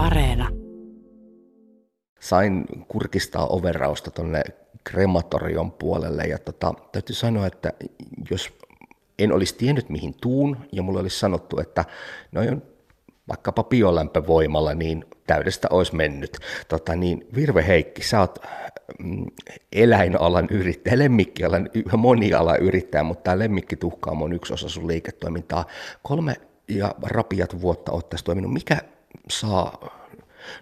Areena. Sain kurkistaa overausta tuonne krematorion puolelle ja tota, täytyy sanoa, että jos en olisi tiennyt mihin tuun ja mulle olisi sanottu, että no on vaikkapa biolämpövoimalla, niin täydestä olisi mennyt. Tota, niin Virve Heikki, sä oot mm, eläinalan yrittäjä, lemmikkialan, monialan yrittäjä, mutta tämä lemmikkituhkaamo on yksi osa sun liiketoimintaa. Kolme ja rapiat vuotta oot tässä toiminut. Mikä saa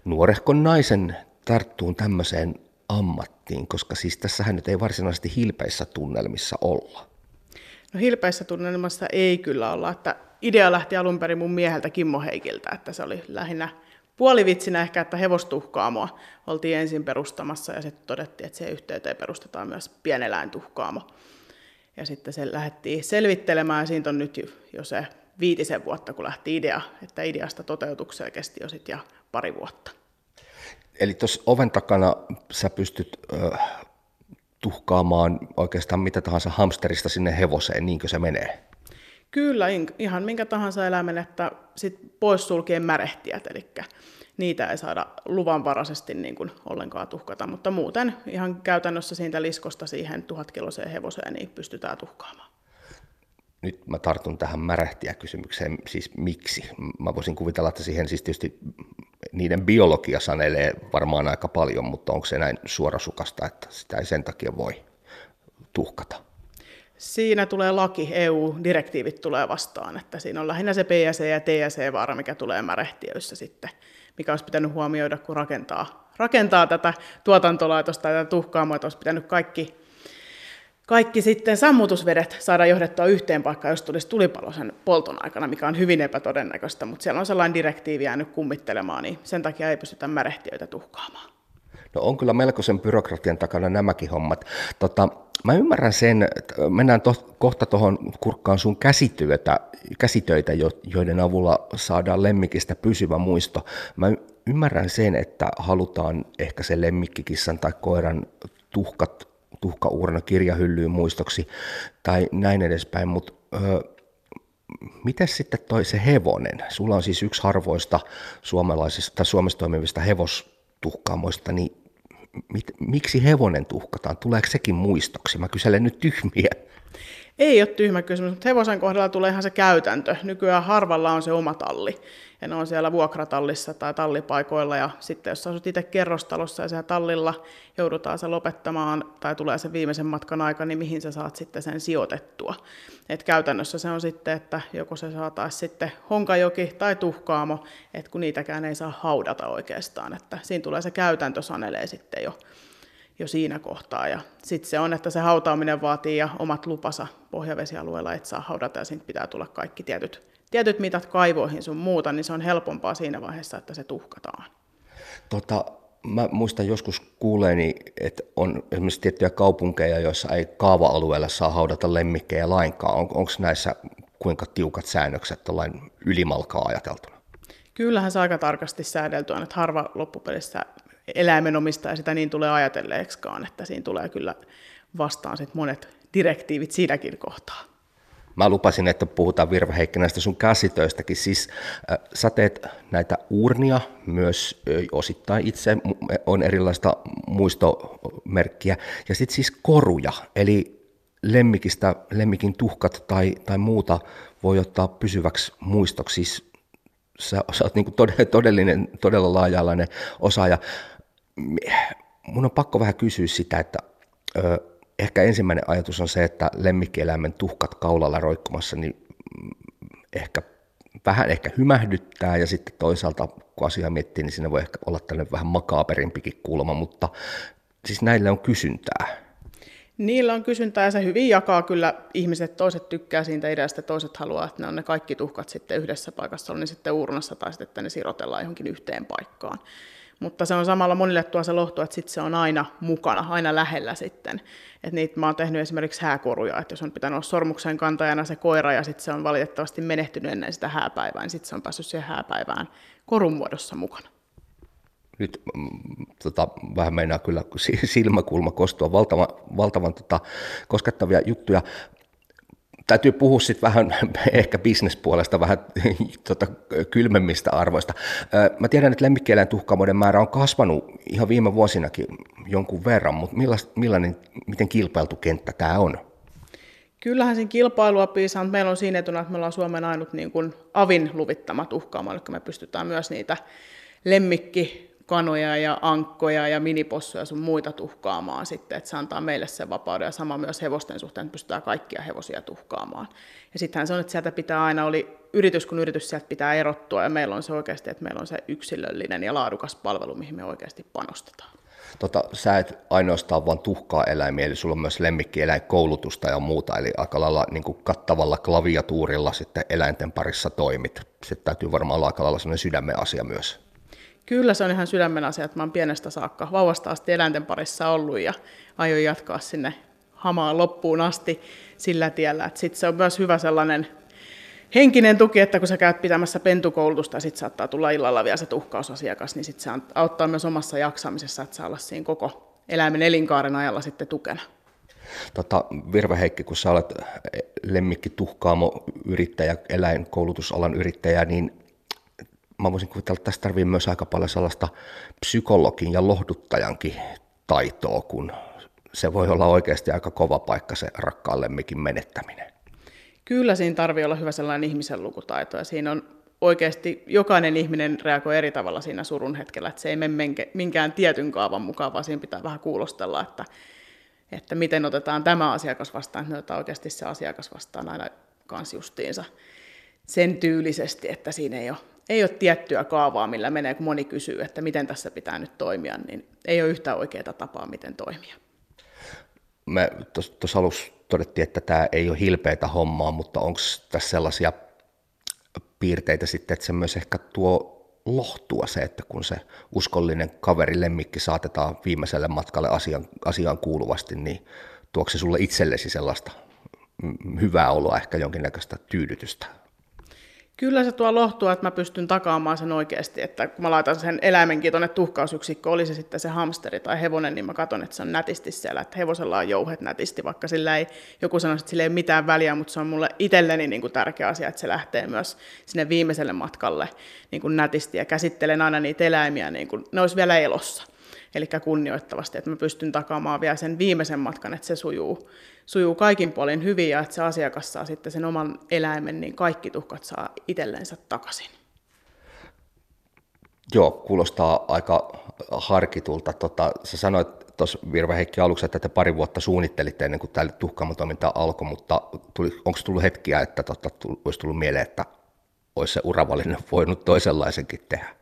nuorehkon naisen tarttuun tämmöiseen ammattiin, koska siis tässähän nyt ei varsinaisesti hilpeissä tunnelmissa olla. No hilpeissä tunnelmassa ei kyllä olla, että idea lähti alun perin mun mieheltä Kimmo Heikiltä, että se oli lähinnä puolivitsinä ehkä, että hevostuhkaamoa oltiin ensin perustamassa ja sitten todettiin, että siihen yhteyteen perustetaan myös pieneläintuhkaamo. Ja sitten se lähdettiin selvittelemään ja siitä on nyt jo se viitisen vuotta, kun lähti idea, että ideasta toteutukseen kesti jo sitten ja pari vuotta. Eli tuossa oven takana sä pystyt ö, tuhkaamaan oikeastaan mitä tahansa hamsterista sinne hevoseen, niinkö se menee? Kyllä, ihan minkä tahansa eläimen, että sit poissulkien märehtijät, eli niitä ei saada luvanvaraisesti niin kuin ollenkaan tuhkata, mutta muuten ihan käytännössä siitä liskosta siihen tuhatkiloseen hevoseen niin pystytään tuhkaamaan. Nyt mä tartun tähän märähtiä kysymykseen, siis miksi? Mä voisin kuvitella, että siihen siis tietysti niiden biologia sanelee varmaan aika paljon, mutta onko se näin suorasukasta, että sitä ei sen takia voi tuhkata? Siinä tulee laki, EU-direktiivit tulee vastaan, että siinä on lähinnä se PSC ja TSC-vaara, mikä tulee märehtiöissä sitten, mikä olisi pitänyt huomioida, kun rakentaa, rakentaa tätä tuotantolaitosta tai tätä tuhkaamoa, että olisi pitänyt kaikki, kaikki sitten sammutusvedet saada johdettua yhteen paikkaan, jos tulisi tulipalo sen polton aikana, mikä on hyvin epätodennäköistä, mutta siellä on sellainen direktiivi jäänyt kummittelemaan, niin sen takia ei pystytä märehtiöitä tuhkaamaan. No on kyllä melkoisen byrokratian takana nämäkin hommat. Tota, mä ymmärrän sen, että mennään to, kohta tuohon kurkkaan sun käsityötä, käsitöitä, joiden avulla saadaan lemmikistä pysyvä muisto. Mä ymmärrän sen, että halutaan ehkä se lemmikkikissan tai koiran tuhkat, tuhkauurna kirjahyllyyn muistoksi tai näin edespäin, mutta miten sitten toi se hevonen? Sulla on siis yksi harvoista suomalaisista, Suomessa toimivista hevostuhkaamoista, niin mit, miksi hevonen tuhkataan? Tuleeko sekin muistoksi? Mä kyselen nyt tyhmiä. Ei ole tyhmä kysymys, mutta hevosen kohdalla tulee ihan se käytäntö. Nykyään harvalla on se oma talli. Ja ne on siellä vuokratallissa tai tallipaikoilla. Ja sitten jos asut itse kerrostalossa ja siellä tallilla joudutaan se lopettamaan tai tulee se viimeisen matkan aika, niin mihin sä saat sitten sen sijoitettua. Et käytännössä se on sitten, että joko se saataisiin sitten honkajoki tai tuhkaamo, että kun niitäkään ei saa haudata oikeastaan. Että siinä tulee se käytäntö sanelee sitten jo jo siinä kohtaa. Ja sitten se on, että se hautaaminen vaatii ja omat lupansa pohjavesialueella, et saa haudata ja siitä pitää tulla kaikki tietyt, tietyt mitat kaivoihin sun muuta, niin se on helpompaa siinä vaiheessa, että se tuhkataan. Tota, mä muistan joskus kuuleeni, että on esimerkiksi tiettyjä kaupunkeja, joissa ei kaava-alueella saa haudata lemmikkejä lainkaan. On, Onko näissä kuinka tiukat säännökset ylimalkaa ajateltuna? Kyllähän se aika tarkasti säädelty on, että harva loppupelissä eläimenomistaja sitä niin tulee ajatelleeksikaan, että siinä tulee kyllä vastaan sit monet direktiivit siinäkin kohtaa. Mä lupasin, että puhutaan Virva Heikki näistä sun käsitöistäkin. Siis äh, sä teet näitä urnia myös äh, osittain itse, on erilaista muistomerkkiä. Ja sitten siis koruja, eli lemmikistä, lemmikin tuhkat tai, tai muuta voi ottaa pysyväksi muistoksi. Siis sä, sä oot niin todellinen, todella laaja-alainen osaaja mun on pakko vähän kysyä sitä, että ö, ehkä ensimmäinen ajatus on se, että lemmikkieläimen tuhkat kaulalla roikkumassa, niin mm, ehkä vähän ehkä hymähdyttää ja sitten toisaalta kun asiaa miettii, niin siinä voi ehkä olla tällainen vähän makaaperimpikin kulma, mutta siis näille on kysyntää. Niillä on kysyntää ja se hyvin jakaa kyllä ihmiset. Toiset tykkää siitä ideasta, toiset haluaa, että ne on ne kaikki tuhkat sitten yhdessä paikassa, on ne sitten urnassa tai sitten että ne sirotellaan johonkin yhteen paikkaan. Mutta se on samalla monille tuo se lohtu, että sit se on aina mukana, aina lähellä sitten. Et niitä mä oon tehnyt esimerkiksi hääkoruja, että jos on pitänyt olla sormuksen kantajana se koira ja sitten se on valitettavasti menehtynyt ennen sitä hääpäivää, niin sitten se on päässyt siihen hääpäivään korun muodossa mukana. Nyt mm, tota, vähän meinaa kyllä silmäkulma kostua, valtavan, valtavan tota, koskettavia juttuja. Täytyy puhua sitten vähän ehkä bisnespuolesta vähän tota, kylmemmistä arvoista. Mä tiedän, että lemmikkieläintuhkaamoiden määrä on kasvanut ihan viime vuosinakin jonkun verran, mutta millainen, miten kilpailtu kenttä tämä on? Kyllähän siinä kilpailua piisaa, mutta meillä on siinä etuna, että me ollaan Suomen ainut niin kuin avin luvittama tuhkaamo, eli me pystytään myös niitä lemmikki kanoja ja ankkoja ja minipossuja sun muita tuhkaamaan sitten, että se antaa meille sen vapauden ja sama myös hevosten suhteen, että pystytään kaikkia hevosia tuhkaamaan. Ja sittenhän se on, että sieltä pitää aina, oli yritys kun yritys, sieltä pitää erottua ja meillä on se oikeasti, että meillä on se yksilöllinen ja laadukas palvelu, mihin me oikeasti panostetaan. Tota, sä et ainoastaan vaan tuhkaa eläimiä, eli sulla on myös lemmikkieläinkoulutusta ja muuta, eli aika lailla niin kuin kattavalla klaviatuurilla sitten eläinten parissa toimit. Sitten täytyy varmaan olla aika lailla sellainen sydämen asia myös. Kyllä se on ihan sydämen asia, että mä oon pienestä saakka vauvasta asti eläinten parissa ollut ja aion jatkaa sinne hamaan loppuun asti sillä tiellä. Sitten se on myös hyvä sellainen henkinen tuki, että kun sä käyt pitämässä pentukoulutusta sitten saattaa tulla illalla vielä se tuhkausasiakas, niin sit se auttaa myös omassa jaksamisessa, että saa olla siinä koko eläimen elinkaaren ajalla sitten tukena. Tota, Virve Heikki, kun sä olet lemmikki tuhkaamo yrittäjä, eläinkoulutusalan yrittäjä, niin mä voisin kuvitella, että tässä tarvii myös aika paljon sellaista psykologin ja lohduttajankin taitoa, kun se voi olla oikeasti aika kova paikka se rakkaan lemmikin menettäminen. Kyllä siinä tarvii olla hyvä sellainen ihmisen lukutaito ja siinä on oikeasti jokainen ihminen reagoi eri tavalla siinä surun hetkellä, että se ei mene minkään tietyn kaavan mukaan, vaan siinä pitää vähän kuulostella, että, että miten otetaan tämä asiakas vastaan, että otetaan oikeasti se asiakas vastaan aina kans justiinsa sen tyylisesti, että siinä ei ole ei ole tiettyä kaavaa, millä menee, kun moni kysyy, että miten tässä pitää nyt toimia, niin ei ole yhtä oikeaa tapaa, miten toimia. Me tuossa alussa todettiin, että tämä ei ole hilpeitä hommaa, mutta onko tässä sellaisia piirteitä sitten, että se myös ehkä tuo lohtua se, että kun se uskollinen kaveri lemmikki saatetaan viimeiselle matkalle asian, asiaan kuuluvasti, niin tuokse se sulle itsellesi sellaista hyvää oloa, ehkä jonkinnäköistä tyydytystä? Kyllä se tuo lohtua, että mä pystyn takaamaan sen oikeasti, että kun mä laitan sen eläimenkin tuonne tuhkausyksikkö, oli se sitten se hamsteri tai hevonen, niin mä katson, että se on nätisti siellä, että hevosella on jouhet nätisti, vaikka sillä ei, joku sanoisi, että sillä ei mitään väliä, mutta se on mulle itselleni niin kuin tärkeä asia, että se lähtee myös sinne viimeiselle matkalle niin kuin nätisti ja käsittelen aina niitä eläimiä, niin kuin ne olisi vielä elossa eli kunnioittavasti, että mä pystyn takaamaan vielä sen viimeisen matkan, että se sujuu, sujuu kaikin puolin hyvin ja että se asiakas saa sitten sen oman eläimen, niin kaikki tuhkat saa itsellensä takaisin. Joo, kuulostaa aika harkitulta. Tota, sä sanoit tuossa Virva Heikki aluksi, että te pari vuotta suunnittelitte ennen kuin tämä tuhkaamotoiminta alkoi, mutta onko tullut hetkiä, että tota, olisi tullut mieleen, että olisi se uravalinnan voinut toisenlaisenkin tehdä?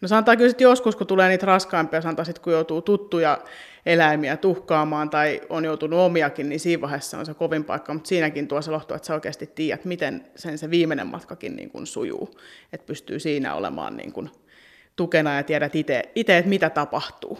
No sanotaan kyllä sitten joskus, kun tulee niitä raskaimpia, sanotaan sitten kun joutuu tuttuja eläimiä tuhkaamaan tai on joutunut omiakin, niin siinä vaiheessa on se kovin paikka, mutta siinäkin tuo se lohtu, että sä oikeasti tiedät, miten sen se viimeinen matkakin niin kuin sujuu, että pystyy siinä olemaan niin kuin tukena ja tiedät itse, että mitä tapahtuu.